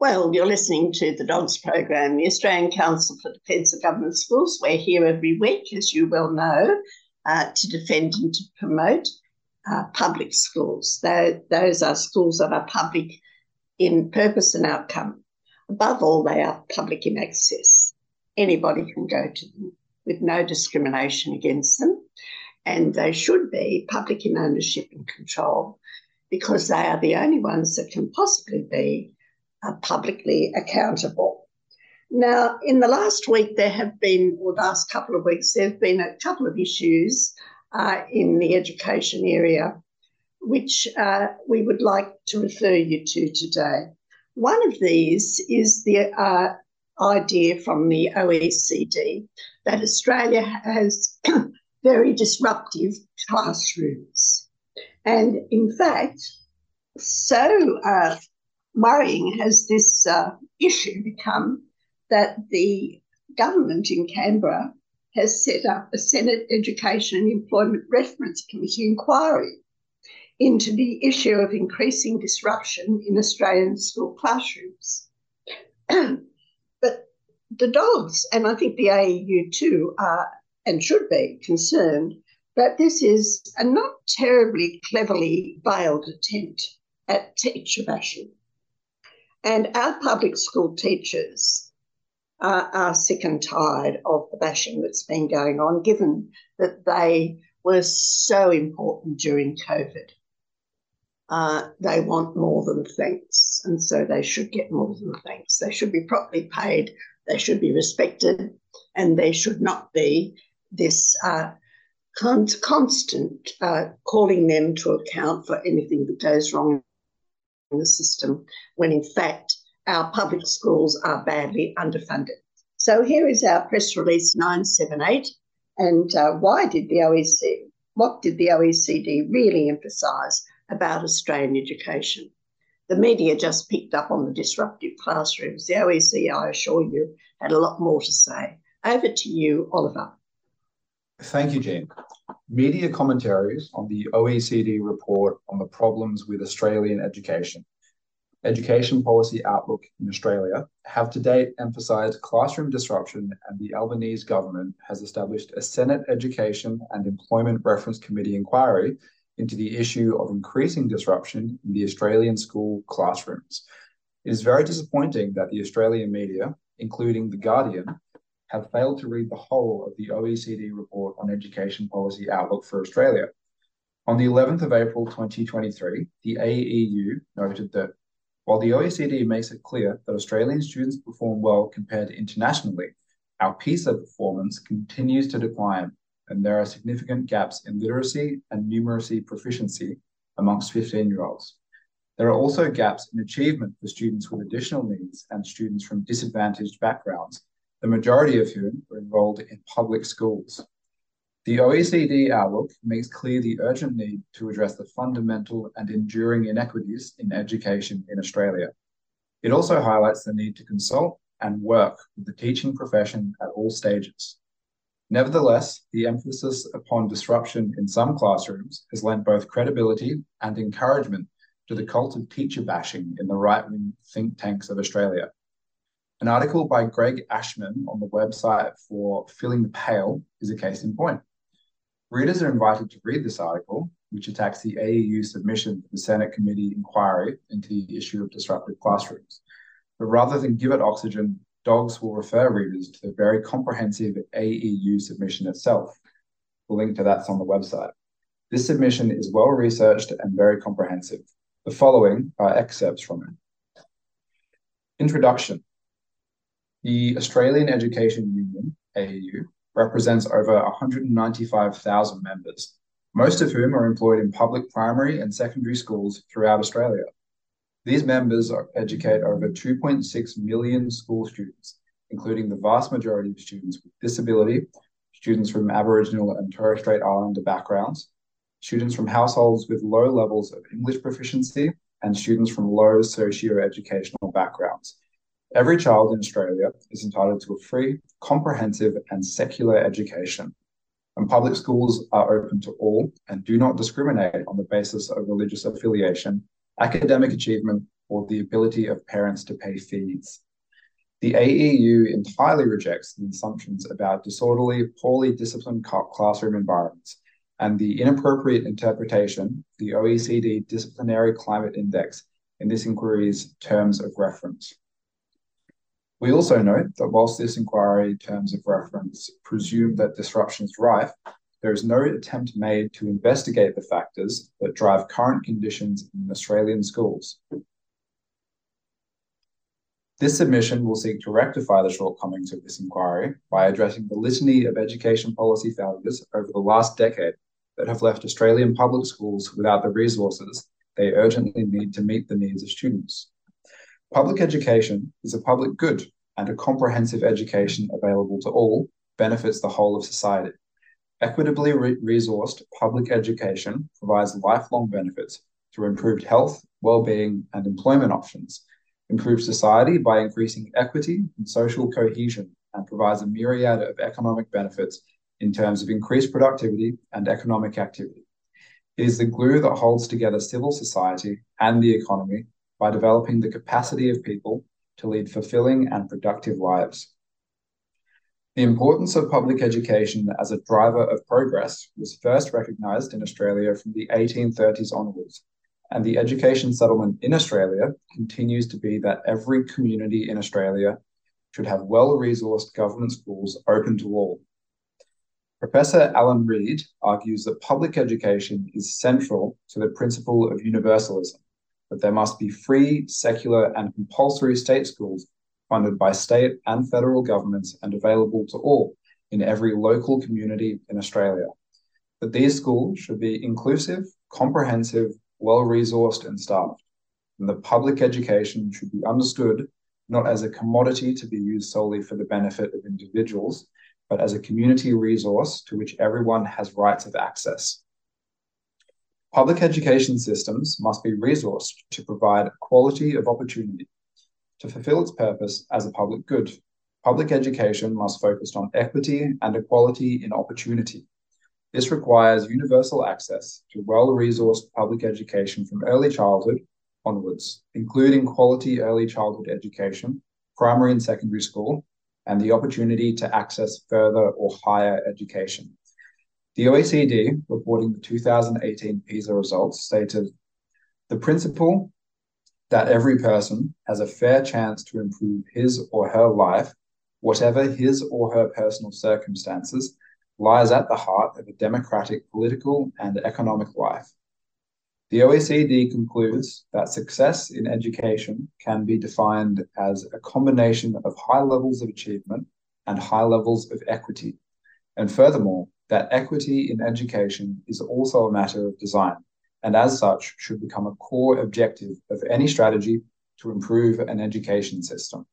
Well, you're listening to the DOGS program, the Australian Council for Defence of Government Schools. We're here every week, as you well know, uh, to defend and to promote uh, public schools. They're, those are schools that are public in purpose and outcome. Above all, they are public in access. Anybody can go to them with no discrimination against them, and they should be public in ownership and control because they are the only ones that can possibly be uh, publicly accountable. Now, in the last week, there have been, or the last couple of weeks, there have been a couple of issues uh, in the education area which uh, we would like to refer you to today. One of these is the uh, idea from the OECD that Australia has very disruptive classrooms. And in fact, so uh, worrying has this uh, issue become that the government in Canberra has set up a Senate Education and Employment Reference Committee inquiry into the issue of increasing disruption in Australian school classrooms. but the dogs, and I think the AEU too, are and should be concerned that this is a not terribly cleverly veiled attempt at teacher bashing. And our public school teachers are, sick and tired of the bashing that's been going on, given that they were so important during COVID. Uh, they want more than thanks, and so they should get more than thanks. They should be properly paid, they should be respected, and there should not be this uh, con- constant uh, calling them to account for anything that goes wrong the system when in fact our public schools are badly underfunded. So here is our press release 978. And uh, why did the OECD, what did the OECD really emphasise about Australian education? The media just picked up on the disruptive classrooms. The OECD, I assure you, had a lot more to say. Over to you, Oliver. Thank you, Jean. Media commentaries on the OECD report on the problems with Australian education, education policy outlook in Australia, have to date emphasised classroom disruption, and the Albanese government has established a Senate Education and Employment Reference Committee inquiry into the issue of increasing disruption in the Australian school classrooms. It is very disappointing that the Australian media, including The Guardian, have failed to read the whole of the OECD report on education policy outlook for Australia. On the 11th of April 2023, the AEU noted that while the OECD makes it clear that Australian students perform well compared internationally, our PISA performance continues to decline, and there are significant gaps in literacy and numeracy proficiency amongst 15 year olds. There are also gaps in achievement for students with additional needs and students from disadvantaged backgrounds the majority of whom were enrolled in public schools. The OECD outlook makes clear the urgent need to address the fundamental and enduring inequities in education in Australia. It also highlights the need to consult and work with the teaching profession at all stages. Nevertheless, the emphasis upon disruption in some classrooms has lent both credibility and encouragement to the cult of teacher bashing in the right wing think tanks of Australia. An article by Greg Ashman on the website for Filling the Pail is a case in point. Readers are invited to read this article, which attacks the AEU submission to the Senate committee inquiry into the issue of disruptive classrooms. But rather than give it oxygen, dogs will refer readers to the very comprehensive AEU submission itself. The link to that's on the website. This submission is well researched and very comprehensive. The following are excerpts from it. Introduction the Australian Education Union, AEU, represents over 195,000 members, most of whom are employed in public primary and secondary schools throughout Australia. These members educate over 2.6 million school students, including the vast majority of students with disability, students from Aboriginal and Torres Strait Islander backgrounds, students from households with low levels of English proficiency, and students from low socio-educational backgrounds, Every child in Australia is entitled to a free, comprehensive, and secular education. And public schools are open to all and do not discriminate on the basis of religious affiliation, academic achievement, or the ability of parents to pay fees. The AEU entirely rejects the assumptions about disorderly, poorly disciplined classroom environments and the inappropriate interpretation the OECD Disciplinary Climate Index in this inquiry's terms of reference. We also note that whilst this inquiry terms of reference presume that disruption is rife, there is no attempt made to investigate the factors that drive current conditions in Australian schools. This submission will seek to rectify the shortcomings of this inquiry by addressing the litany of education policy failures over the last decade that have left Australian public schools without the resources they urgently need to meet the needs of students. Public education is a public good, and a comprehensive education available to all benefits the whole of society. Equitably re resourced public education provides lifelong benefits through improved health, well-being, and employment options improves society by increasing equity and social cohesion, and provides a myriad of economic benefits in terms of increased productivity and economic activity. It is the glue that holds together civil society and the economy by developing the capacity of people to lead fulfilling and productive lives. The importance of public education as a driver of progress was first recognised in Australia from the 1830s onwards and the education settlement in Australia continues to be that every community in Australia should have well resourced government schools open to all. Professor Alan Reid argues that public education is central to the principle of universalism, that there must be free, secular, and compulsory state schools funded by state and federal governments and available to all in every local community in Australia. That these schools should be inclusive, comprehensive, well resourced, and staffed. And the public education should be understood not as a commodity to be used solely for the benefit of individuals, but as a community resource to which everyone has rights of access. Public education systems must be resourced to provide quality of opportunity. To fulfill its purpose as a public good, public education must focus on equity and equality in opportunity. This requires universal access to well-resourced public education from early childhood onwards, including quality early childhood education, primary and secondary school, and the opportunity to access further or higher education. The OECD, reporting the 2018 PISA results, stated the principle that every person has a fair chance to improve his or her life, whatever his or her personal circumstances, lies at the heart of a democratic political and economic life. The OECD concludes that success in education can be defined as a combination of high levels of achievement and high levels of equity. And furthermore, that equity in education is also a matter of design, and as such should become a core objective of any strategy to improve an education system.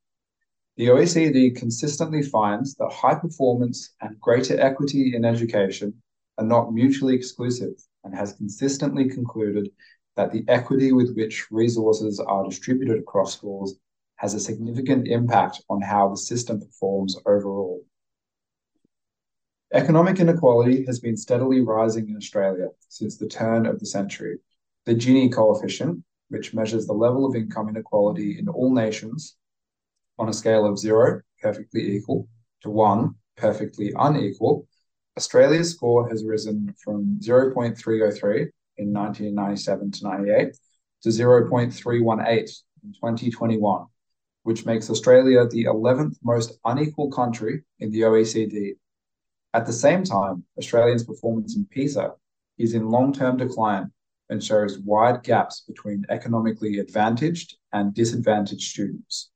The OECD consistently finds that high performance and greater equity in education are not mutually exclusive and has consistently concluded that the equity with which resources are distributed across schools has a significant impact on how the system performs overall. Economic inequality has been steadily rising in Australia since the turn of the century. The Gini coefficient, which measures the level of income inequality in all nations, on a scale of zero, perfectly equal, to one, perfectly unequal, Australia's score has risen from 0.303 in 1997 to 98 to 0.318 in 2021, which makes Australia the 11th most unequal country in the OECD. At the same time, Australians' performance in PISA is in long term decline and shows wide gaps between economically advantaged and disadvantaged students.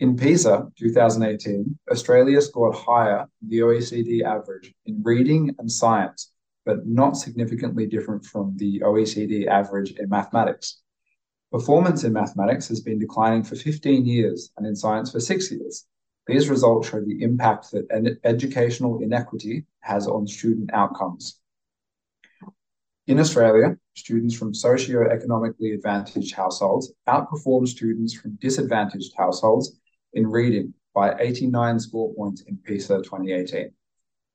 In PISA 2018, Australia scored higher than the OECD average in reading and science, but not significantly different from the OECD average in mathematics. Performance in mathematics has been declining for 15 years and in science for six years. These results show the impact that ed educational inequity has on student outcomes. In Australia, students from socio-economically advantaged households outperform students from disadvantaged households in reading by 89 score points in PISA 2018.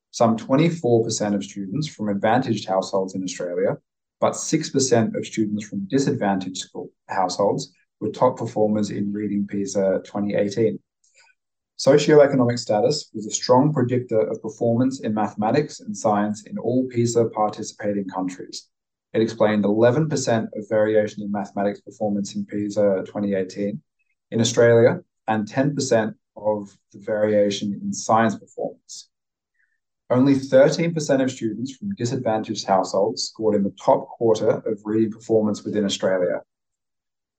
Some 24% of students from advantaged households in Australia, but 6% of students from disadvantaged households were top performers in Reading PISA 2018. Socioeconomic status was a strong predictor of performance in mathematics and science in all PISA participating countries. It explained 11% of variation in mathematics performance in PISA 2018 in Australia and 10% of the variation in science performance. Only 13% of students from disadvantaged households scored in the top quarter of reading performance within Australia.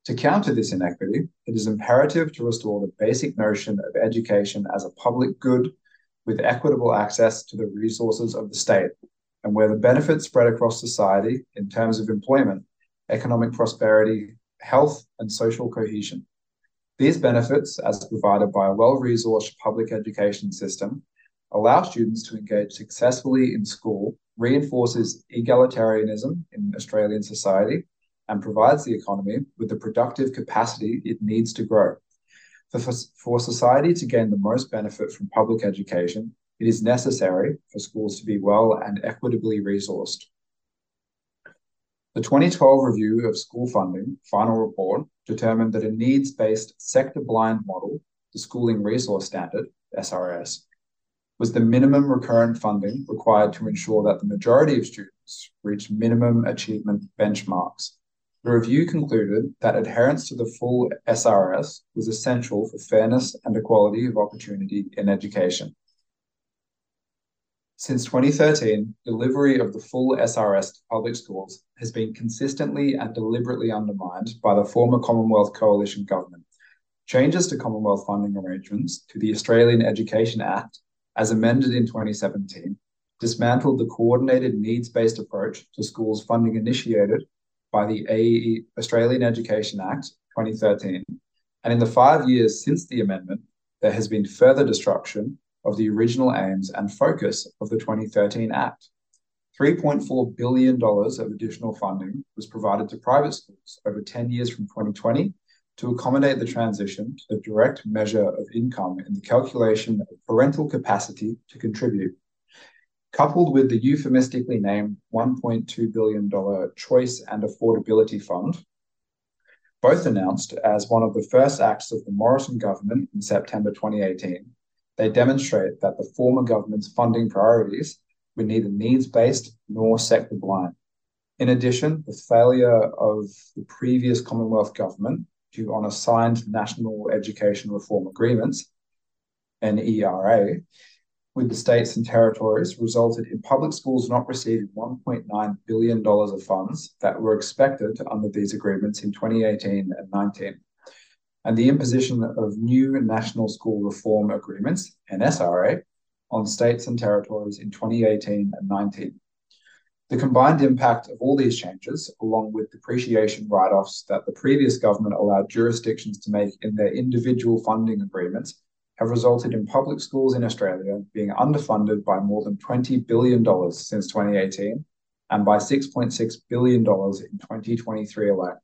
To counter this inequity, it is imperative to restore the basic notion of education as a public good with equitable access to the resources of the state and where the benefits spread across society in terms of employment, economic prosperity, health, and social cohesion. These benefits, as provided by a well-resourced public education system, allow students to engage successfully in school, reinforces egalitarianism in Australian society, and provides the economy with the productive capacity it needs to grow. For, for society to gain the most benefit from public education, it is necessary for schools to be well and equitably resourced. The 2012 review of school funding final report determined that a needs-based sector-blind model, the Schooling Resource Standard, SRS, was the minimum recurrent funding required to ensure that the majority of students reach minimum achievement benchmarks. The review concluded that adherence to the full SRS was essential for fairness and equality of opportunity in education. Since 2013, delivery of the full SRS to public schools has been consistently and deliberately undermined by the former Commonwealth Coalition government. Changes to Commonwealth funding arrangements to the Australian Education Act, as amended in 2017, dismantled the coordinated needs-based approach to schools funding initiated by the AE Australian Education Act 2013. And in the five years since the amendment, there has been further destruction of the original aims and focus of the 2013 Act. $3.4 billion of additional funding was provided to private schools over 10 years from 2020 to accommodate the transition to the direct measure of income in the calculation of parental capacity to contribute. Coupled with the euphemistically named $1.2 billion Choice and Affordability Fund, both announced as one of the first acts of the Morrison government in September 2018, they demonstrate that the former government's funding priorities were neither needs-based nor sector-blind. In addition, the failure of the previous Commonwealth government to honour signed National Education Reform Agreements, NERA, with the states and territories resulted in public schools not receiving $1.9 billion of funds that were expected under these agreements in 2018 and 19 and the imposition of new National School Reform Agreements, NSRA, on states and territories in 2018 and 19. The combined impact of all these changes, along with depreciation write offs that the previous government allowed jurisdictions to make in their individual funding agreements, have resulted in public schools in Australia being underfunded by more than $20 billion since 2018 and by $6.6 billion in 2023 alone.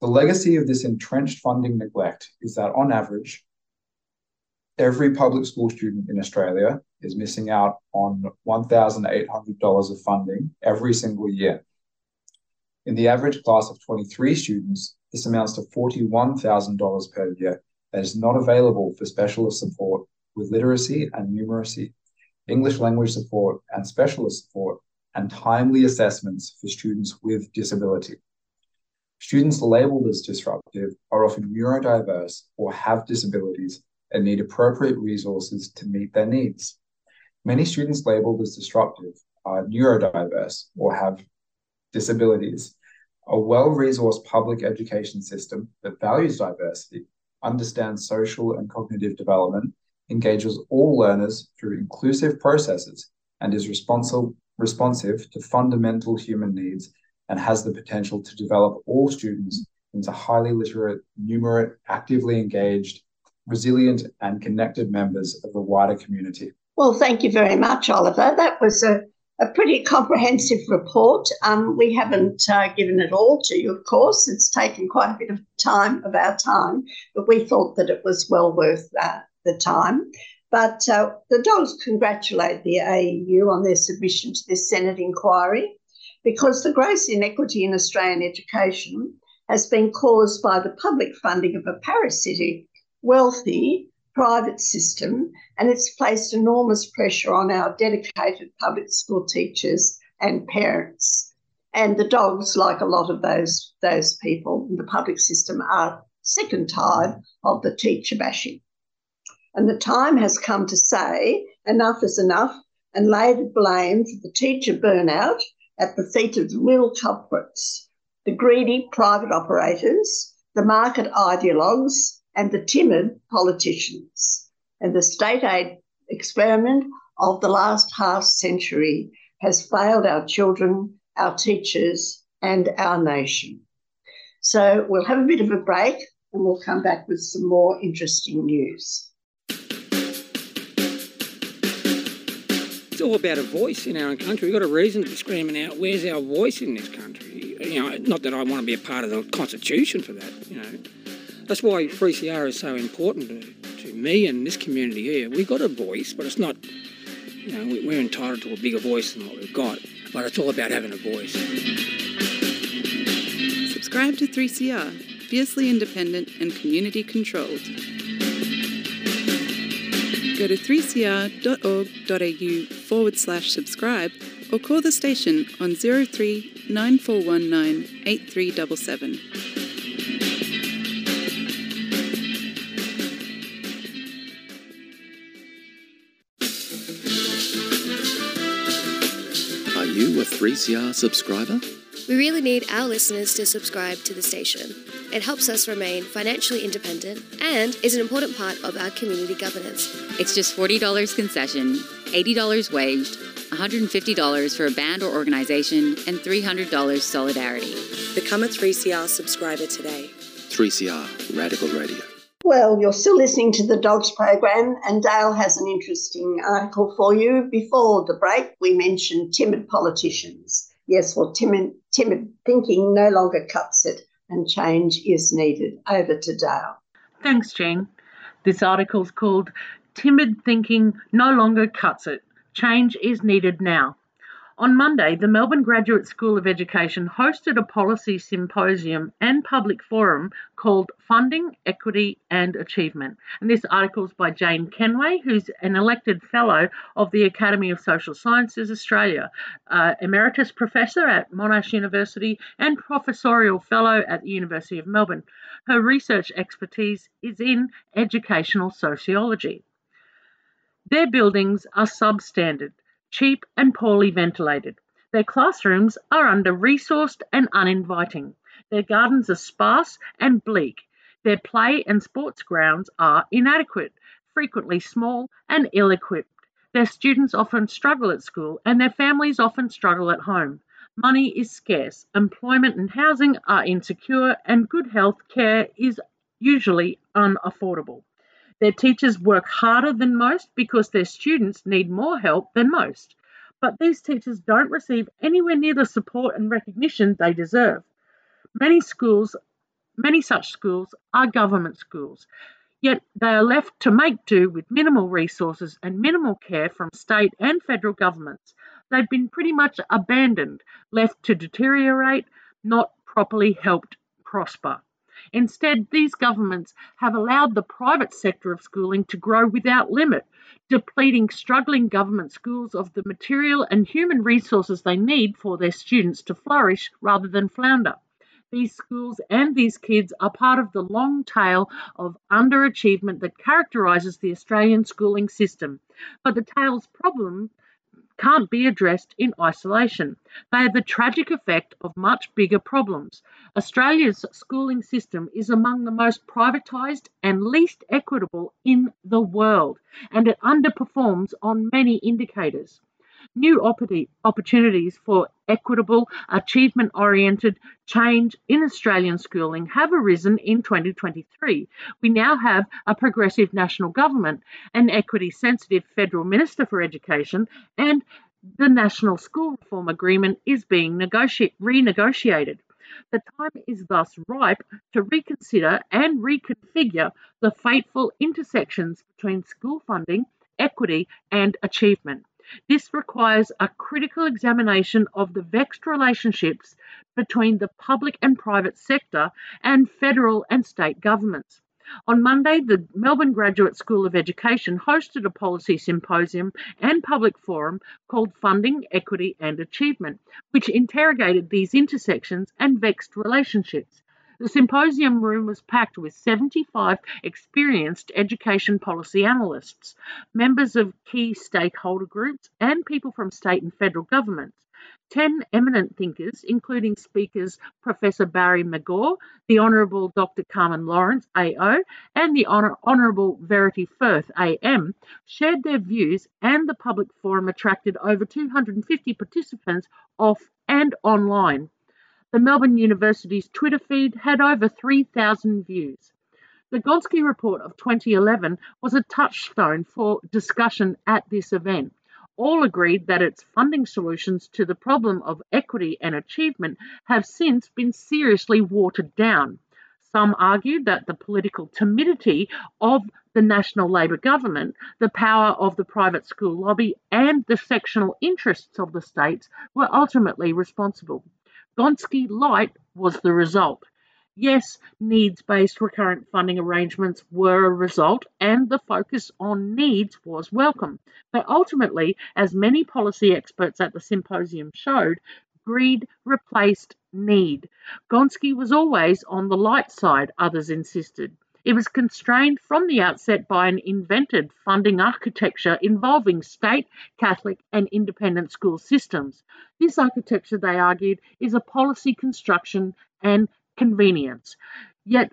The legacy of this entrenched funding neglect is that, on average, every public school student in Australia is missing out on $1,800 of funding every single year. In the average class of 23 students, this amounts to $41,000 per year that is not available for specialist support with literacy and numeracy, English language support and specialist support, and timely assessments for students with disability. Students labeled as disruptive are often neurodiverse or have disabilities and need appropriate resources to meet their needs. Many students labeled as disruptive are neurodiverse or have disabilities. A well resourced public education system that values diversity, understands social and cognitive development, engages all learners through inclusive processes, and is responsive, responsive to fundamental human needs and has the potential to develop all students into highly literate, numerate, actively engaged, resilient, and connected members of the wider community. Well, thank you very much, Oliver. That was a, a pretty comprehensive report. Um, we haven't uh, given it all to you, of course. It's taken quite a bit of time of our time, but we thought that it was well worth uh, the time. But uh, the dogs congratulate the AEU on their submission to this Senate inquiry because the gross inequity in Australian education has been caused by the public funding of a parasitic, wealthy, private system, and it's placed enormous pressure on our dedicated public school teachers and parents. And the dogs, like a lot of those, those people in the public system, are sick and tired of the teacher bashing. And the time has come to say enough is enough and lay the blame for the teacher burnout at the feet of the real culprits the greedy private operators, the market ideologues, and the timid politicians. And the state aid experiment of the last half century has failed our children, our teachers, and our nation. So we'll have a bit of a break and we'll come back with some more interesting news. It's all about a voice in our own country. We've got a reason to be screaming out, where's our voice in this country? You know, not that I want to be a part of the constitution for that, you know. That's why 3CR is so important to, to me and this community here. We've got a voice, but it's not, you know, we're entitled to a bigger voice than what we've got. But it's all about having a voice. Subscribe to 3CR, fiercely independent and community controlled. Go to 3cr.org.au forward slash subscribe or call the station on 03 9419 8377. 3CR subscriber? We really need our listeners to subscribe to the station. It helps us remain financially independent and is an important part of our community governance. It's just $40 concession, $80 waged, $150 for a band or organisation, and $300 solidarity. Become a 3CR subscriber today. 3CR Radical Radio. Well, you're still listening to the Dogs program, and Dale has an interesting article for you. Before the break, we mentioned timid politicians. Yes, well, timid, timid thinking no longer cuts it, and change is needed. Over to Dale. Thanks, Jean. This article's called Timid Thinking No Longer Cuts It. Change is Needed Now. On Monday, the Melbourne Graduate School of Education hosted a policy symposium and public forum called Funding, Equity and Achievement. And this article is by Jane Kenway, who's an elected fellow of the Academy of Social Sciences Australia, uh, emeritus professor at Monash University, and professorial fellow at the University of Melbourne. Her research expertise is in educational sociology. Their buildings are substandard cheap and poorly ventilated. Their classrooms are under resourced and uninviting. Their gardens are sparse and bleak. Their play and sports grounds are inadequate, frequently small and ill equipped. Their students often struggle at school and their families often struggle at home. Money is scarce, employment and housing are insecure, and good health care is usually unaffordable. Their teachers work harder than most because their students need more help than most. But these teachers don't receive anywhere near the support and recognition they deserve. Many schools, many such schools are government schools, yet they are left to make do with minimal resources and minimal care from state and federal governments. They've been pretty much abandoned, left to deteriorate, not properly helped prosper. Instead, these governments have allowed the private sector of schooling to grow without limit, depleting struggling government schools of the material and human resources they need for their students to flourish rather than flounder. These schools and these kids are part of the long tail of underachievement that characterises the Australian schooling system. But the tail's problem can't be addressed in isolation. They are the tragic effect of much bigger problems. Australia's schooling system is among the most privatised and least equitable in the world, and it underperforms on many indicators. New opportunities for equitable, achievement oriented change in Australian schooling have arisen in 2023. We now have a progressive national government, an equity sensitive federal minister for education, and the National School Reform Agreement is being renegotiated. The time is thus ripe to reconsider and reconfigure the fateful intersections between school funding, equity, and achievement. This requires a critical examination of the vexed relationships between the public and private sector and federal and state governments. On Monday, the Melbourne Graduate School of Education hosted a policy symposium and public forum called Funding, Equity and Achievement, which interrogated these intersections and vexed relationships. The symposium room was packed with 75 experienced education policy analysts, members of key stakeholder groups, and people from state and federal governments. Ten eminent thinkers, including speakers Professor Barry McGaw, the Honourable Dr. Carmen Lawrence, AO, and the Honor- Honourable Verity Firth, AM, shared their views, and the public forum attracted over 250 participants off and online. The Melbourne University's Twitter feed had over 3,000 views. The Gonski Report of 2011 was a touchstone for discussion at this event. All agreed that its funding solutions to the problem of equity and achievement have since been seriously watered down. Some argued that the political timidity of the National Labor government, the power of the private school lobby, and the sectional interests of the states were ultimately responsible. Gonski Light was the result. Yes, needs based recurrent funding arrangements were a result, and the focus on needs was welcome. But ultimately, as many policy experts at the symposium showed, greed replaced need. Gonski was always on the light side, others insisted. It was constrained from the outset by an invented funding architecture involving state, Catholic, and independent school systems. This architecture, they argued, is a policy construction and convenience, yet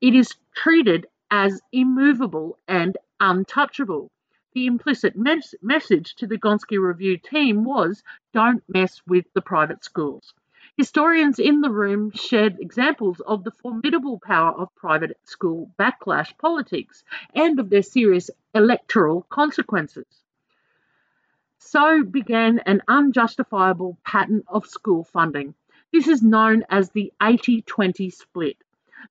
it is treated as immovable and untouchable. The implicit mes- message to the Gonski Review team was don't mess with the private schools. Historians in the room shared examples of the formidable power of private school backlash politics and of their serious electoral consequences. So began an unjustifiable pattern of school funding. This is known as the 80 20 split.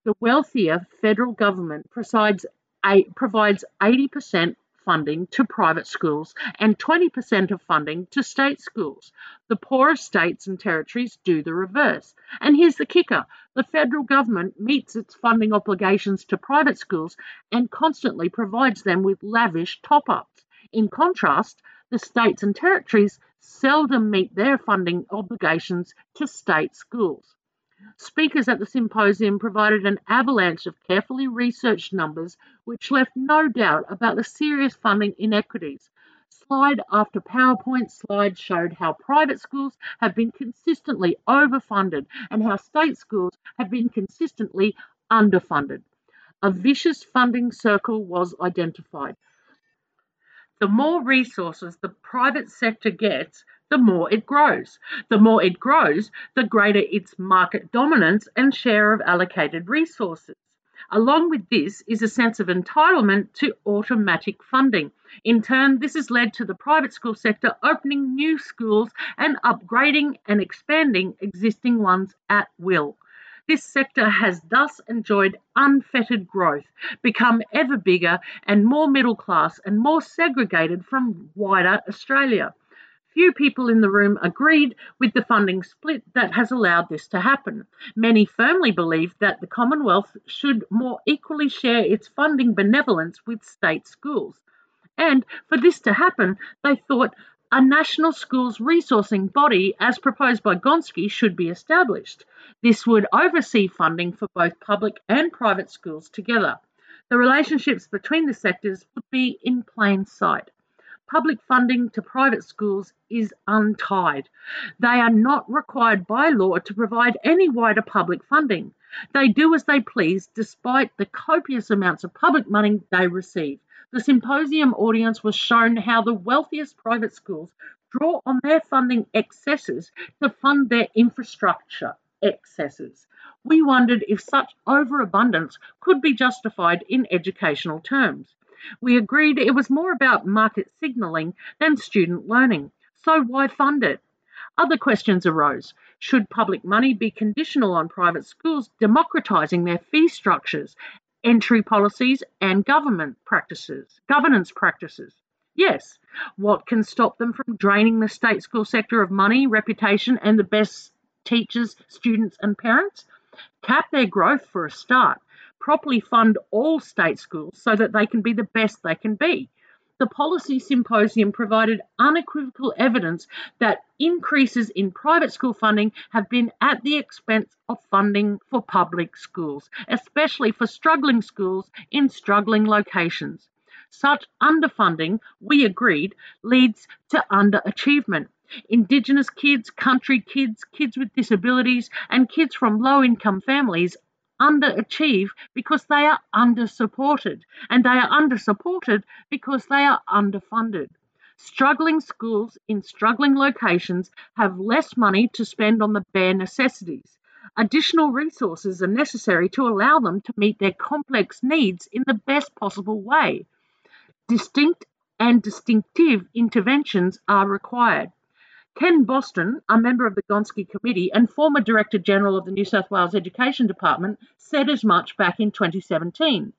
The wealthier federal government provides 80% funding to private schools and 20% of funding to state schools. The poorer states and territories do the reverse. And here's the kicker the federal government meets its funding obligations to private schools and constantly provides them with lavish top ups. In contrast, the states and territories seldom meet their funding obligations to state schools. Speakers at the symposium provided an avalanche of carefully researched numbers which left no doubt about the serious funding inequities. Slide after PowerPoint slide showed how private schools have been consistently overfunded and how state schools have been consistently underfunded. A vicious funding circle was identified. The more resources the private sector gets, the more it grows. The more it grows, the greater its market dominance and share of allocated resources. Along with this is a sense of entitlement to automatic funding. In turn, this has led to the private school sector opening new schools and upgrading and expanding existing ones at will. This sector has thus enjoyed unfettered growth, become ever bigger and more middle class and more segregated from wider Australia. Few people in the room agreed with the funding split that has allowed this to happen. Many firmly believe that the Commonwealth should more equally share its funding benevolence with state schools. And for this to happen, they thought a national schools resourcing body, as proposed by Gonski, should be established. This would oversee funding for both public and private schools together. The relationships between the sectors would be in plain sight public funding to private schools is untied. They are not required by law to provide any wider public funding. They do as they please despite the copious amounts of public money they receive. The symposium audience was shown how the wealthiest private schools draw on their funding excesses to fund their infrastructure excesses. We wondered if such overabundance could be justified in educational terms. We agreed it was more about market signalling than student learning. So why fund it? Other questions arose. Should public money be conditional on private schools democratising their fee structures, entry policies, and government practices, governance practices? Yes. What can stop them from draining the state school sector of money, reputation, and the best teachers, students, and parents? Cap their growth for a start. Properly fund all state schools so that they can be the best they can be. The policy symposium provided unequivocal evidence that increases in private school funding have been at the expense of funding for public schools, especially for struggling schools in struggling locations. Such underfunding, we agreed, leads to underachievement. Indigenous kids, country kids, kids with disabilities, and kids from low income families underachieve because they are undersupported, and they are undersupported because they are underfunded. Struggling schools in struggling locations have less money to spend on the bare necessities. Additional resources are necessary to allow them to meet their complex needs in the best possible way. Distinct and distinctive interventions are required. Ken Boston, a member of the Gonski Committee and former Director General of the New South Wales Education Department, said as much back in 2017.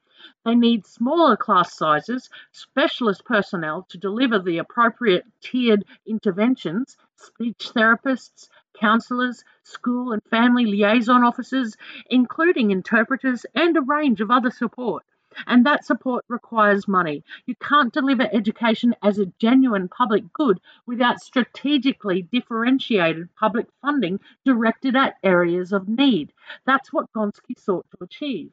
They need smaller class sizes, specialist personnel to deliver the appropriate tiered interventions, speech therapists, counsellors, school and family liaison officers, including interpreters, and a range of other support and that support requires money. You can't deliver education as a genuine public good without strategically differentiated public funding directed at areas of need. That's what Gonski sought to achieve.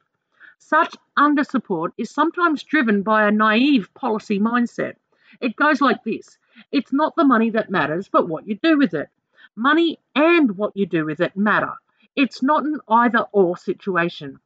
Such undersupport is sometimes driven by a naive policy mindset. It goes like this it's not the money that matters, but what you do with it. Money and what you do with it matter. It's not an either or situation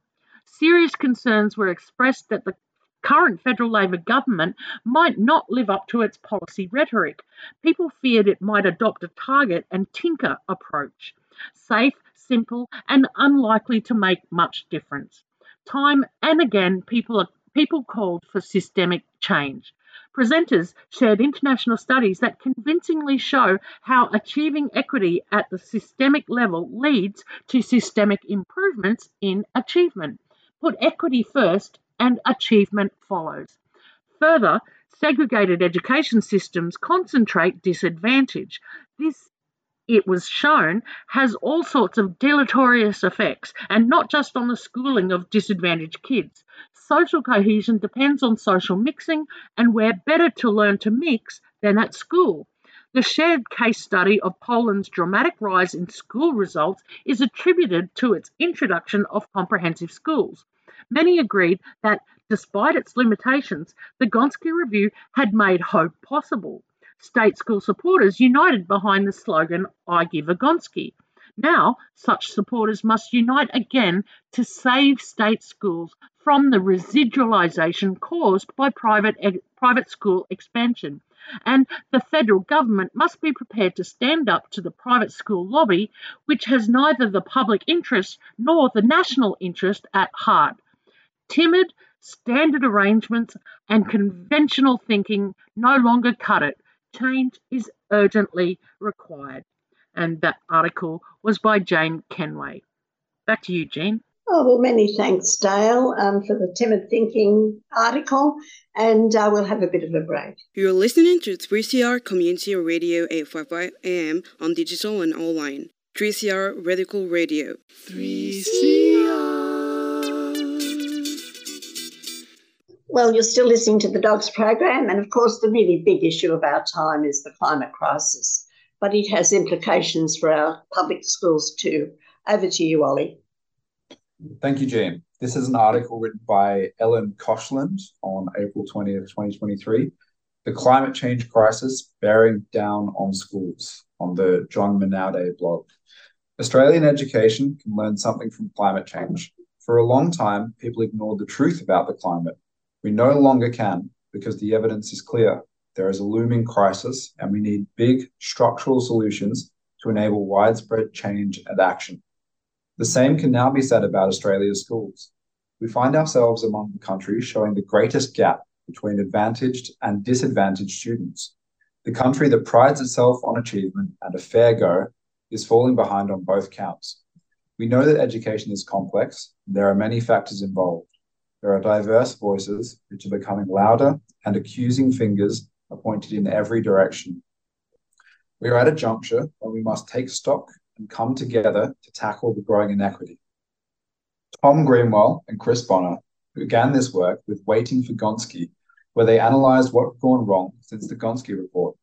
serious concerns were expressed that the current federal Labor government might not live up to its policy rhetoric. People feared it might adopt a target and tinker approach, safe, simple, and unlikely to make much difference. Time and again, people, people called for systemic change. Presenters shared international studies that convincingly show how achieving equity at the systemic level leads to systemic improvements in achievement. Put equity first and achievement follows. Further, segregated education systems concentrate disadvantage. This, it was shown, has all sorts of deleterious effects, and not just on the schooling of disadvantaged kids. Social cohesion depends on social mixing, and we're better to learn to mix than at school. The shared case study of Poland's dramatic rise in school results is attributed to its introduction of comprehensive schools. Many agreed that, despite its limitations, the Gonski Review had made hope possible. State school supporters united behind the slogan, I give a Gonski. Now, such supporters must unite again to save state schools from the residualisation caused by private, private school expansion. And the federal government must be prepared to stand up to the private school lobby, which has neither the public interest nor the national interest at heart. Timid, standard arrangements and conventional thinking no longer cut it. Change is urgently required. And that article was by Jane Kenway. Back to you, Jean. Oh, well, many thanks, Dale, um, for the Timid Thinking article, and uh, we'll have a bit of a break. You're listening to 3CR Community Radio 855 AM on digital and online. 3CR Radical Radio. 3CR. Well, you're still listening to the Dogs program, and of course, the really big issue of our time is the climate crisis, but it has implications for our public schools too. Over to you, Ollie. Thank you, Jane. This is an article written by Ellen Koshland on April 20th, 2023. The climate change crisis bearing down on schools on the John Menadue blog. Australian education can learn something from climate change. For a long time, people ignored the truth about the climate we no longer can because the evidence is clear. There is a looming crisis, and we need big structural solutions to enable widespread change and action. The same can now be said about Australia's schools. We find ourselves among the countries showing the greatest gap between advantaged and disadvantaged students. The country that prides itself on achievement and a fair go is falling behind on both counts. We know that education is complex, there are many factors involved. There are diverse voices which are becoming louder and accusing fingers are pointed in every direction. We are at a juncture where we must take stock and come together to tackle the growing inequity. Tom Greenwell and Chris Bonner began this work with Waiting for Gonski, where they analysed what had gone wrong since the Gonski report.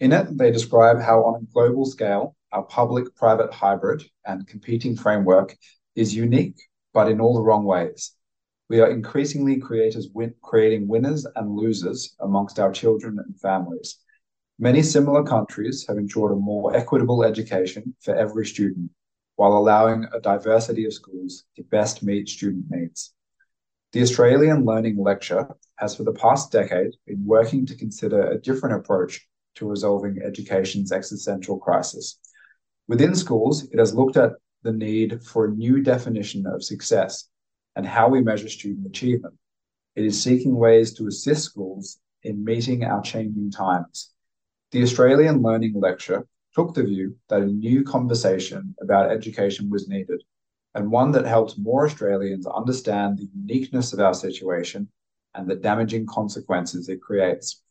In it, they describe how, on a global scale, our public private hybrid and competing framework is unique, but in all the wrong ways. We are increasingly win- creating winners and losers amongst our children and families. Many similar countries have ensured a more equitable education for every student, while allowing a diversity of schools to best meet student needs. The Australian Learning Lecture has for the past decade been working to consider a different approach to resolving education's existential crisis. Within schools, it has looked at the need for a new definition of success and how we measure student achievement. It is seeking ways to assist schools in meeting our changing times. The Australian Learning Lecture took the view that a new conversation about education was needed, and one that helped more Australians understand the uniqueness of our situation and the damaging consequences it creates.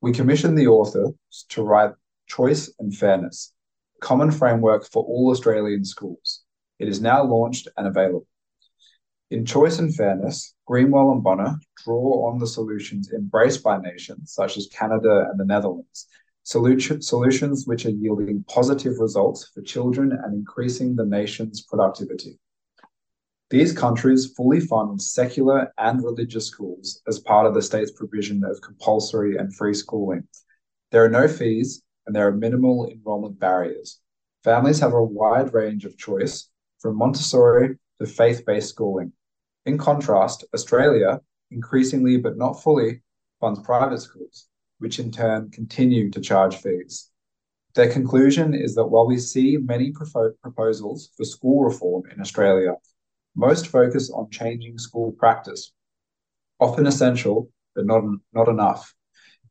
We commissioned the author to write Choice and Fairness, a common framework for all Australian schools. It is now launched and available. In Choice and Fairness, Greenwell and Bonner draw on the solutions embraced by nations such as Canada and the Netherlands solutions which are yielding positive results for children and increasing the nation's productivity. These countries fully fund secular and religious schools as part of the state's provision of compulsory and free schooling. There are no fees and there are minimal enrollment barriers. Families have a wide range of choice from Montessori to faith based schooling. In contrast, Australia, increasingly but not fully, funds private schools which in turn continue to charge fees. Their conclusion is that while we see many proposals for school reform in Australia, most focus on changing school practice, often essential, but not, not enough.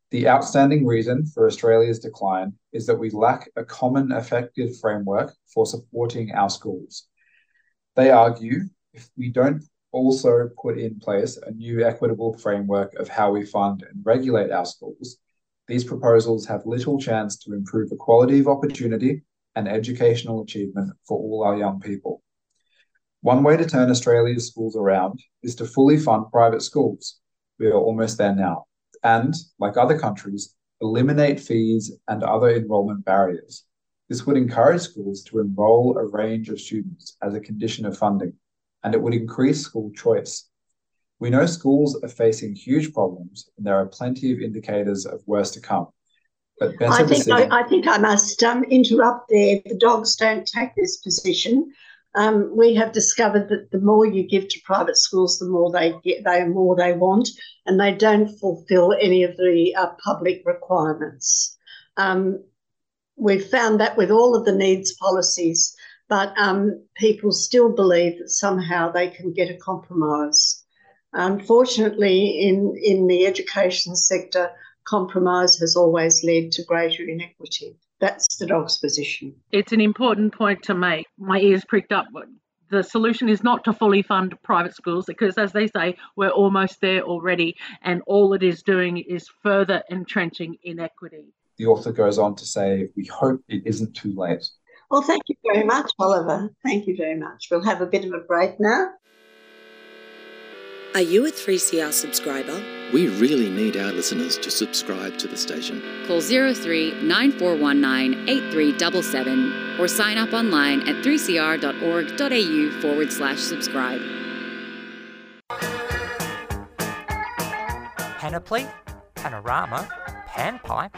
The outstanding reason for Australia's decline is that we lack a common effective framework for supporting our schools. They argue if we don't also put in place a new equitable framework of how we fund and regulate our schools, these proposals have little chance to improve the quality of opportunity and educational achievement for all our young people. One way to turn Australia's schools around is to fully fund private schools. We are almost there now. And, like other countries, eliminate fees and other enrolment barriers. This would encourage schools to enroll a range of students as a condition of funding and it would increase school choice. We know schools are facing huge problems, and there are plenty of indicators of worse to come. But better I think decision- I, I, think I must um, interrupt there. The dogs don't take this position. Um, we have discovered that the more you give to private schools, the more they get, the more they want, and they don't fulfil any of the uh, public requirements. Um, we've found that with all of the needs policies but um, people still believe that somehow they can get a compromise. Unfortunately, in, in the education sector, compromise has always led to greater inequity. That's the dog's position. It's an important point to make. My ears pricked up. The solution is not to fully fund private schools because, as they say, we're almost there already, and all it is doing is further entrenching inequity. The author goes on to say, We hope it isn't too late. Well, thank you very much, Oliver. Thank you very much. We'll have a bit of a break now. Are you a 3CR subscriber? We really need our listeners to subscribe to the station. Call 03 9419 8377 or sign up online at 3cr.org.au forward slash subscribe. Panoply, panorama, panpipe,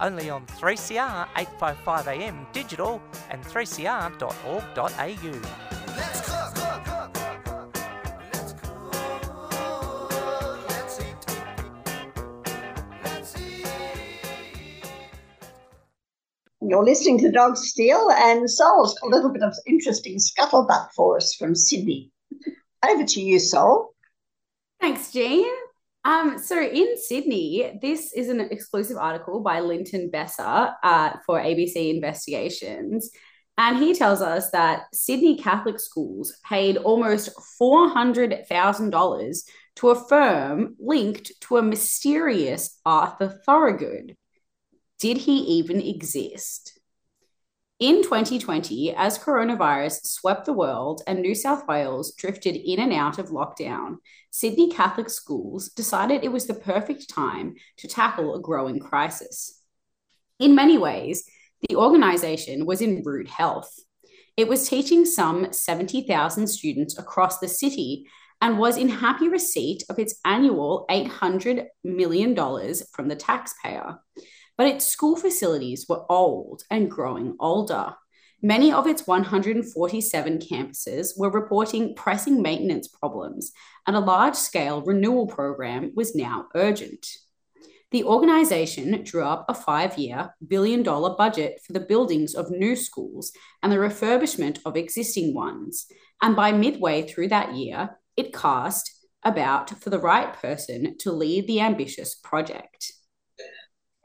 only on 3CR 855am digital and 3cr.org.au. You're listening to Dog Steele, and Sol's got a little bit of interesting scuttlebutt for us from Sydney. Over to you, Sol. Thanks, Jean. Um, so in Sydney, this is an exclusive article by Linton Besser uh, for ABC Investigations. And he tells us that Sydney Catholic schools paid almost $400,000 to a firm linked to a mysterious Arthur Thorogood. Did he even exist? In 2020, as coronavirus swept the world and New South Wales drifted in and out of lockdown, Sydney Catholic schools decided it was the perfect time to tackle a growing crisis. In many ways, the organisation was in rude health. It was teaching some 70,000 students across the city and was in happy receipt of its annual $800 million from the taxpayer. But its school facilities were old and growing older. Many of its 147 campuses were reporting pressing maintenance problems, and a large scale renewal program was now urgent. The organisation drew up a five year, billion dollar budget for the buildings of new schools and the refurbishment of existing ones. And by midway through that year, it cast about for the right person to lead the ambitious project.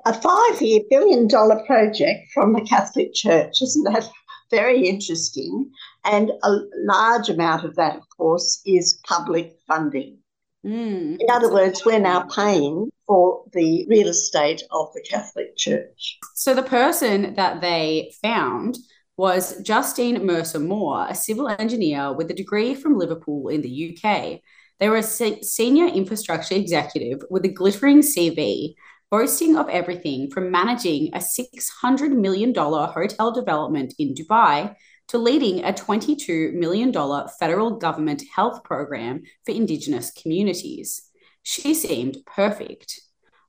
A five year billion dollar project from the Catholic Church, isn't that very interesting? And a large amount of that, of course, is public funding. Mm. In other words, we're now paying for the real estate of the Catholic Church. So the person that they found was Justine Mercer Moore, a civil engineer with a degree from Liverpool in the UK. They were a se- senior infrastructure executive with a glittering CV, boasting of everything from managing a $600 million hotel development in Dubai to leading a $22 million federal government health program for Indigenous communities. She seemed perfect,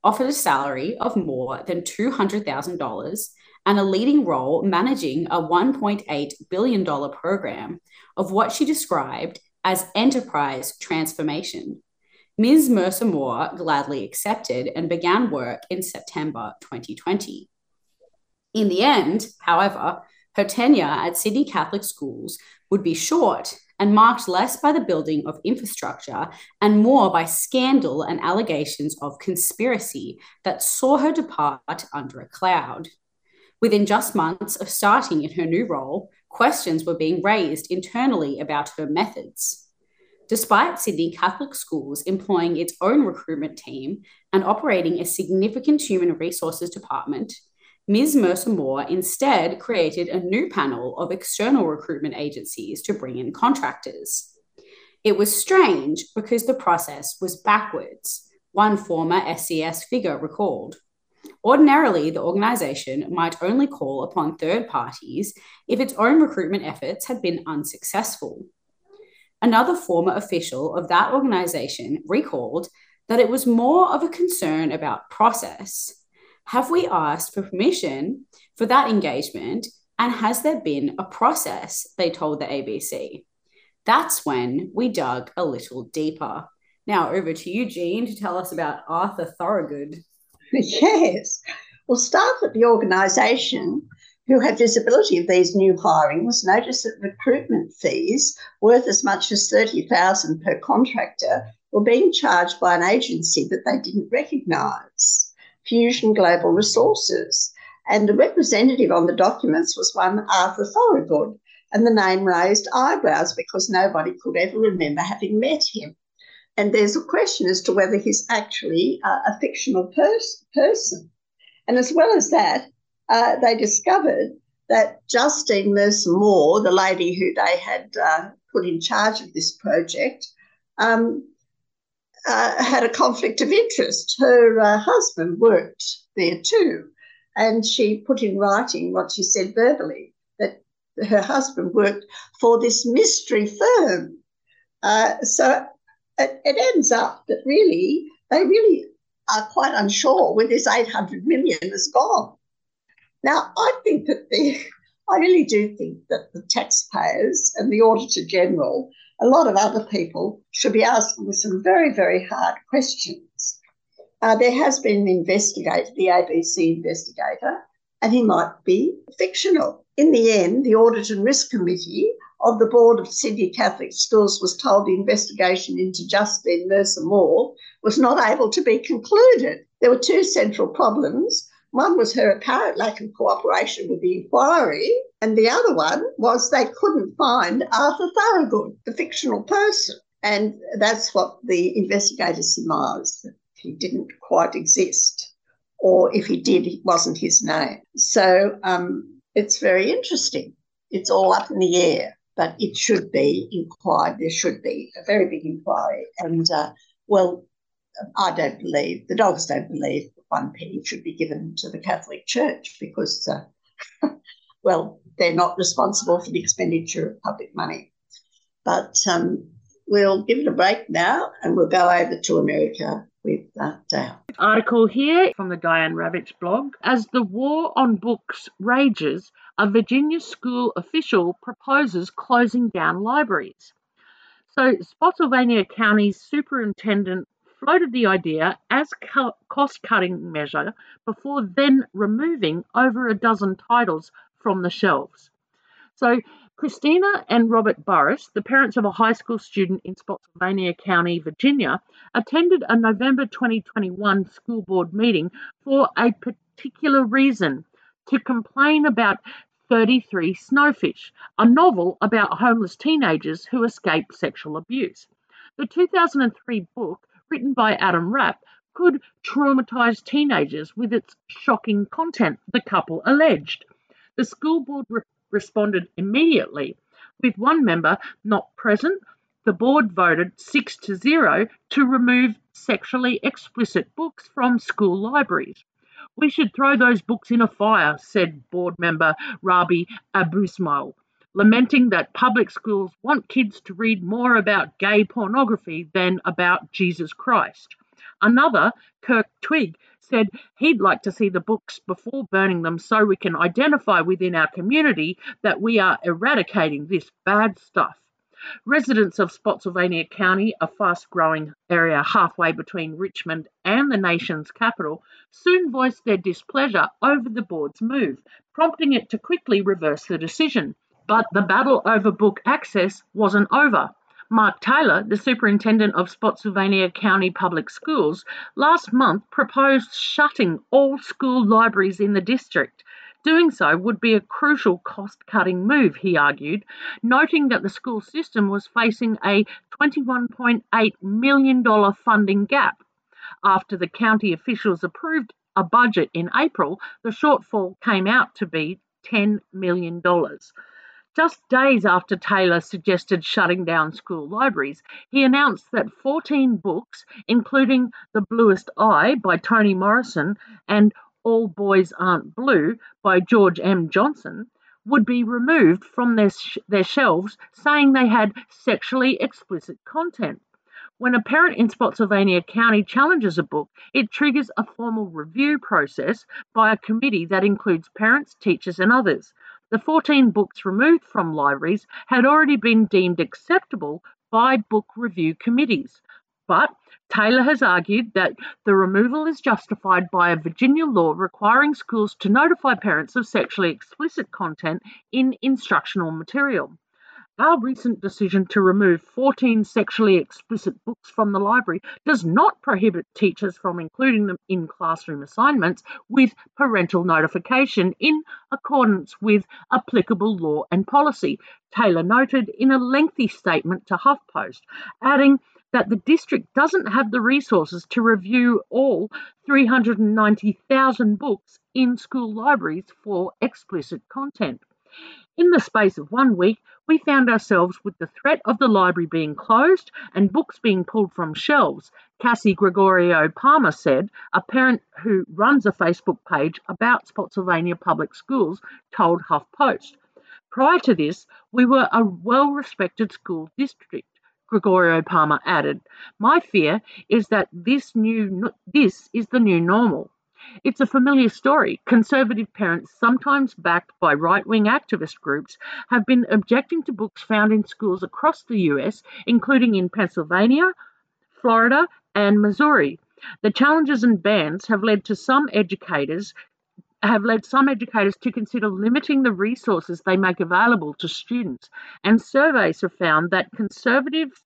offered a salary of more than $200,000 and a leading role managing a $1.8 billion program of what she described as enterprise transformation. Ms. Mercer Moore gladly accepted and began work in September 2020. In the end, however, her tenure at Sydney Catholic schools would be short and marked less by the building of infrastructure and more by scandal and allegations of conspiracy that saw her depart under a cloud. Within just months of starting in her new role, questions were being raised internally about her methods. Despite Sydney Catholic Schools employing its own recruitment team and operating a significant human resources department, Ms. Mercer Moore instead created a new panel of external recruitment agencies to bring in contractors. It was strange because the process was backwards, one former SCS figure recalled. Ordinarily, the organisation might only call upon third parties if its own recruitment efforts had been unsuccessful. Another former official of that organisation recalled that it was more of a concern about process. Have we asked for permission for that engagement? And has there been a process? They told the ABC. That's when we dug a little deeper. Now, over to Jean, to tell us about Arthur Thorogood. Yes. Well, staff at the organisation who had visibility of these new hirings noticed that recruitment fees worth as much as 30000 per contractor were being charged by an agency that they didn't recognise, Fusion Global Resources. And the representative on the documents was one Arthur Thorogood, and the name raised eyebrows because nobody could ever remember having met him. And there's a question as to whether he's actually uh, a fictional pers- person. And as well as that, uh, they discovered that Justine Mercer Moore, the lady who they had uh, put in charge of this project, um, uh, had a conflict of interest. Her uh, husband worked there too, and she put in writing what she said verbally that her husband worked for this mystery firm. Uh, so it, it ends up that really they really are quite unsure where this 800 million has gone. Now, I think that the, I really do think that the taxpayers and the Auditor General, a lot of other people, should be asking some very, very hard questions. Uh, there has been an investigator, the ABC investigator, and he might be fictional. In the end, the Audit and Risk Committee of the Board of Sydney Catholic Schools was told the investigation into Justine Mercer Moore was not able to be concluded. There were two central problems. One was her apparent lack of cooperation with the inquiry, and the other one was they couldn't find Arthur Thorogood, the fictional person. And that's what the investigators surmised that he didn't quite exist, or if he did, it wasn't his name. So um, it's very interesting. It's all up in the air, but it should be inquired. There should be a very big inquiry. And uh, well, I don't believe, the dogs don't believe one penny should be given to the Catholic Church because, uh, well, they're not responsible for the expenditure of public money. But um, we'll give it a break now and we'll go over to America with Dale. Article here from the Diane Ravitch blog. As the war on books rages, a Virginia school official proposes closing down libraries. So, Spotsylvania County's superintendent floated the idea as cost cutting measure before then removing over a dozen titles from the shelves. So, Christina and Robert Burris, the parents of a high school student in Spotsylvania County, Virginia, attended a November 2021 school board meeting for a particular reason to complain about 33 Snowfish, a novel about homeless teenagers who escape sexual abuse. The 2003 book, written by Adam Rapp, could traumatize teenagers with its shocking content, the couple alleged. The school board re- responded immediately. With one member not present, the board voted 6 to 0 to remove sexually explicit books from school libraries. We should throw those books in a fire, said board member Rabih Abuismail, lamenting that public schools want kids to read more about gay pornography than about Jesus Christ. Another, Kirk Twigg, said he'd like to see the books before burning them so we can identify within our community that we are eradicating this bad stuff. Residents of Spotsylvania County, a fast growing area halfway between Richmond and the nation's capital, soon voiced their displeasure over the board's move, prompting it to quickly reverse the decision. But the battle over book access wasn't over. Mark Taylor, the superintendent of Spotsylvania County Public Schools, last month proposed shutting all school libraries in the district. Doing so would be a crucial cost cutting move, he argued, noting that the school system was facing a $21.8 million funding gap. After the county officials approved a budget in April, the shortfall came out to be $10 million. Just days after Taylor suggested shutting down school libraries, he announced that 14 books, including The Bluest Eye by Toni Morrison and All Boys Aren't Blue by George M. Johnson, would be removed from their, sh- their shelves, saying they had sexually explicit content. When a parent in Spotsylvania County challenges a book, it triggers a formal review process by a committee that includes parents, teachers, and others. The 14 books removed from libraries had already been deemed acceptable by book review committees. But Taylor has argued that the removal is justified by a Virginia law requiring schools to notify parents of sexually explicit content in instructional material. Our recent decision to remove 14 sexually explicit books from the library does not prohibit teachers from including them in classroom assignments with parental notification in accordance with applicable law and policy, Taylor noted in a lengthy statement to HuffPost, adding that the district doesn't have the resources to review all 390,000 books in school libraries for explicit content. In the space of one week, we found ourselves with the threat of the library being closed and books being pulled from shelves, Cassie Gregorio Palmer said, a parent who runs a Facebook page about Spotsylvania Public Schools told HuffPost. Prior to this, we were a well respected school district. Gregorio Palmer added, My fear is that this new this is the new normal. It's a familiar story. Conservative parents, sometimes backed by right wing activist groups, have been objecting to books found in schools across the US, including in Pennsylvania, Florida, and Missouri. The challenges and bans have led to some educators have led some educators to consider limiting the resources they make available to students, and surveys have found that conservatives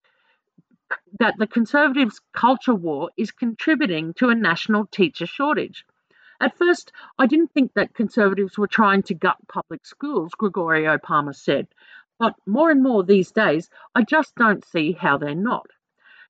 that the Conservatives' culture war is contributing to a national teacher shortage. At first, I didn't think that Conservatives were trying to gut public schools, Gregorio Palmer said, but more and more these days, I just don't see how they're not.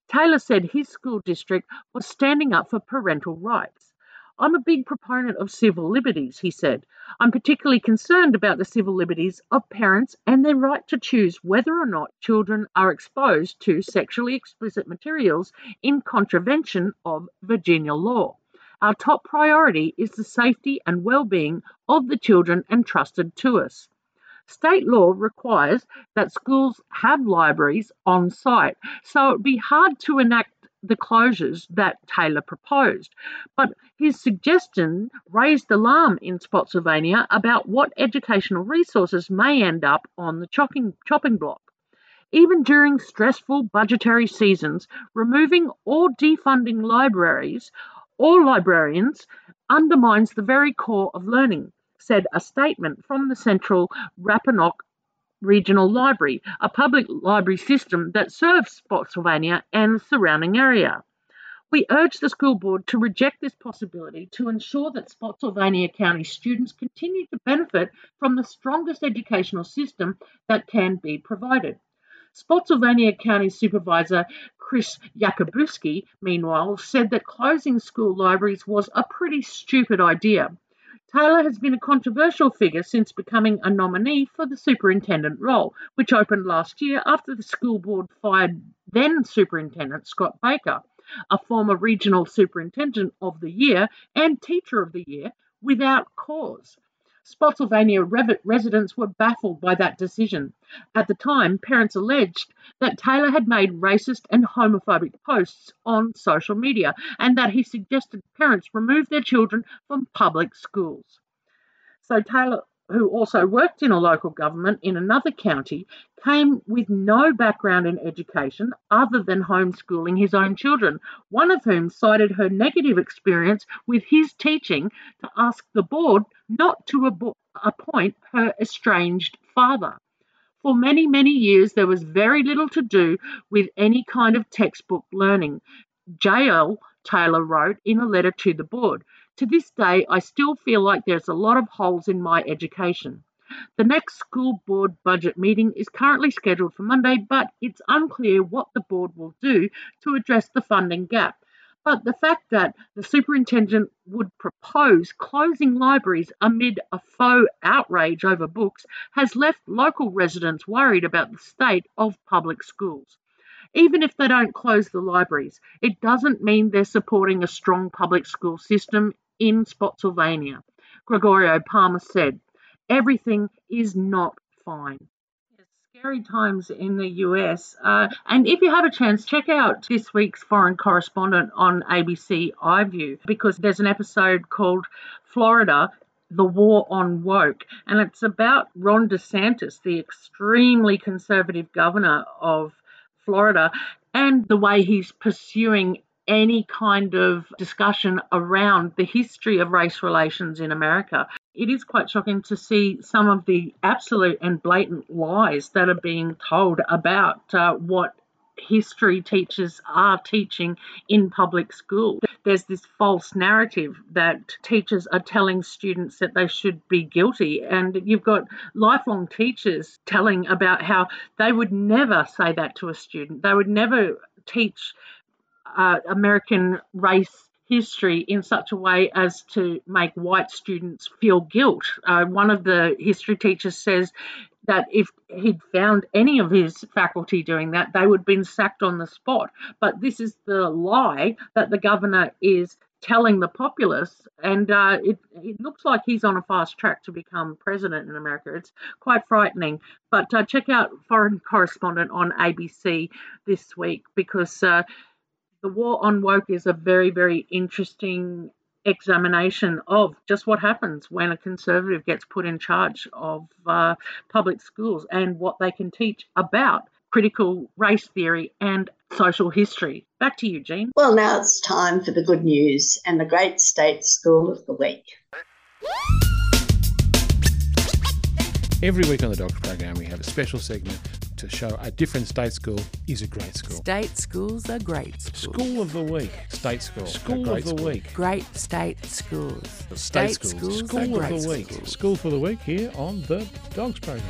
Taylor said his school district was standing up for parental rights. I'm a big proponent of civil liberties, he said. I'm particularly concerned about the civil liberties of parents and their right to choose whether or not children are exposed to sexually explicit materials in contravention of Virginia law. Our top priority is the safety and well-being of the children entrusted to us. State law requires that schools have libraries on site, so it would be hard to enact the closures that Taylor proposed. But his suggestion raised alarm in Spotsylvania about what educational resources may end up on the chopping, chopping block. Even during stressful budgetary seasons, removing or defunding libraries or librarians undermines the very core of learning, said a statement from the Central Rappahannock Regional Library, a public library system that serves Spotsylvania and the surrounding area. We urge the school board to reject this possibility to ensure that Spotsylvania County students continue to benefit from the strongest educational system that can be provided. Spotsylvania County Supervisor Chris Yakabouski, meanwhile, said that closing school libraries was a pretty stupid idea. Taylor has been a controversial figure since becoming a nominee for the superintendent role, which opened last year after the school board fired then Superintendent Scott Baker, a former regional superintendent of the year and teacher of the year, without cause. Spotsylvania residents were baffled by that decision. At the time, parents alleged that Taylor had made racist and homophobic posts on social media and that he suggested parents remove their children from public schools. So Taylor who also worked in a local government in another county, came with no background in education other than homeschooling his own children, one of whom cited her negative experience with his teaching to ask the board not to appoint her estranged father. For many, many years, there was very little to do with any kind of textbook learning. J.L. Taylor wrote in a letter to the board. To this day, I still feel like there's a lot of holes in my education. The next school board budget meeting is currently scheduled for Monday, but it's unclear what the board will do to address the funding gap. But the fact that the superintendent would propose closing libraries amid a faux outrage over books has left local residents worried about the state of public schools. Even if they don't close the libraries, it doesn't mean they're supporting a strong public school system in Spotsylvania. Gregorio Palmer said, Everything is not fine. Scary times in the US. Uh, and if you have a chance, check out this week's foreign correspondent on ABC iView because there's an episode called Florida the War on Woke. And it's about Ron DeSantis, the extremely conservative governor of Florida, and the way he's pursuing any kind of discussion around the history of race relations in America. It is quite shocking to see some of the absolute and blatant lies that are being told about uh, what history teachers are teaching in public school. There's this false narrative that teachers are telling students that they should be guilty, and you've got lifelong teachers telling about how they would never say that to a student. They would never teach uh, American race history in such a way as to make white students feel guilt. Uh, one of the history teachers says that if he'd found any of his faculty doing that, they would have been sacked on the spot. But this is the lie that the governor is telling the populace, and uh, it, it, looks like he's on a fast track to become president in America. It's quite frightening. But uh, check out Foreign Correspondent on ABC this week because uh, the war on woke is a very, very interesting examination of just what happens when a conservative gets put in charge of uh, public schools and what they can teach about critical race theory and social history. Back to you, Jean. Well, now it's time for the good news and the Great State School of the Week. Every week on the Dogs program, we have a special segment to show a different state school is a great school. State schools are great schools. School of the week. State school. School a of the school. week. Great state schools. State, schools. School are of great the week. schools. School for the week here on the Dogs program.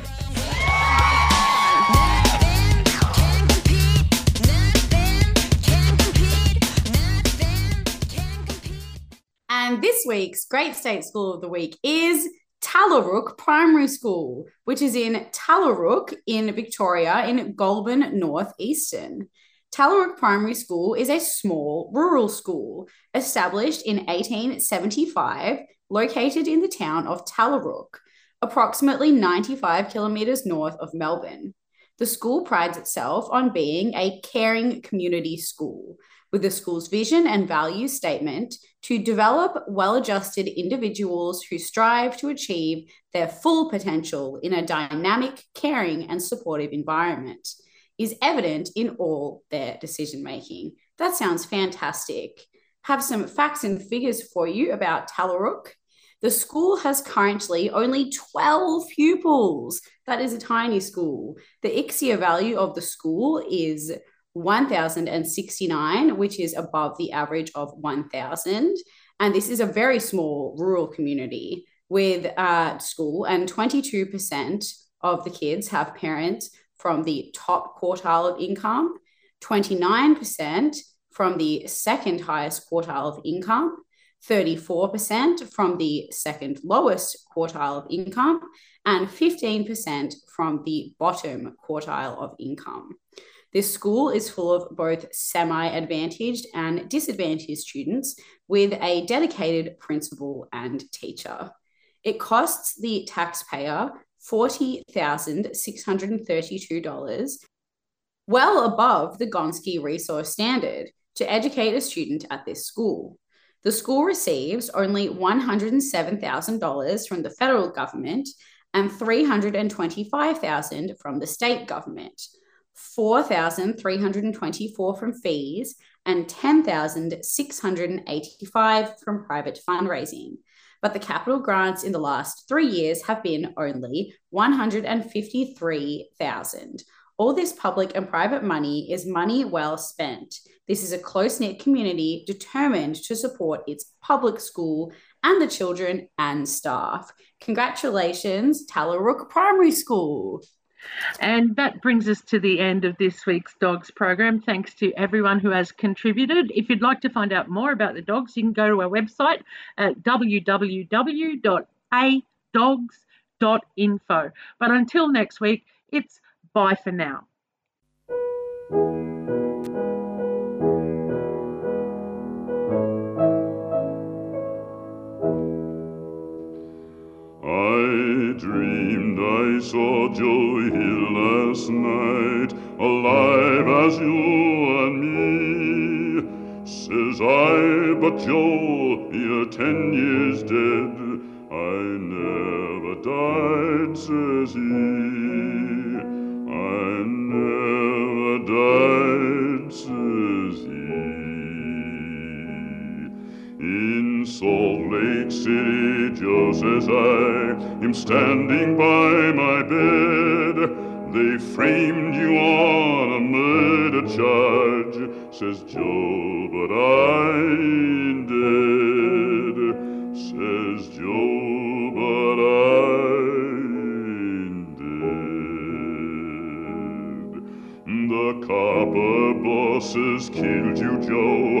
And this week's Great State School of the Week is Tallarook Primary School, which is in Tallarook in Victoria in Goulburn North Eastern. Tallarook Primary School is a small rural school established in 1875, located in the town of Tallarook, approximately 95 kilometres north of Melbourne. The school prides itself on being a caring community school, with the school's vision and value statement to develop well adjusted individuals who strive to achieve their full potential in a dynamic, caring, and supportive environment is evident in all their decision making. That sounds fantastic. Have some facts and figures for you about Tallarook. The school has currently only 12 pupils. That is a tiny school. The ICSEA value of the school is 1,069, which is above the average of 1,000. And this is a very small rural community with a school, and 22% of the kids have parents from the top quartile of income, 29% from the second highest quartile of income, 34% from the second lowest quartile of income, and 15% from the bottom quartile of income. This school is full of both semi advantaged and disadvantaged students with a dedicated principal and teacher. It costs the taxpayer $40,632, well above the Gonski resource standard, to educate a student at this school. The school receives only $107,000 from the federal government and 325,000 from the state government. 4,324 from fees and 10,685 from private fundraising. But the capital grants in the last three years have been only 153,000. All this public and private money is money well spent. This is a close knit community determined to support its public school and the children and staff. Congratulations, Tallarook Primary School. And that brings us to the end of this week's Dogs program. Thanks to everyone who has contributed. If you'd like to find out more about the dogs, you can go to our website at www.adogs.info. But until next week, it's bye for now. I dreamed I saw Joe Hill last night, alive as you and me. Says I, but Joe, you're ten years dead. I never died, says he. I never died, says he. In Salt Lake City, just as I am standing by my bed. They framed you on a murder charge, says Joe, but I ain't dead. Says Joe, but I ain't dead. The copper bosses killed you, Joe.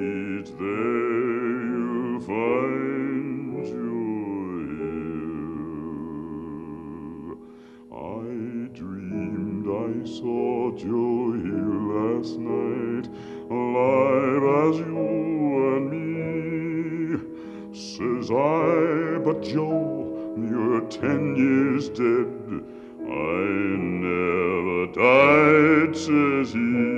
It's there you'll find hill. I dreamed I saw Joe last night, alive as you and me. Says I, but Joe, you're ten years dead. I never died, says he.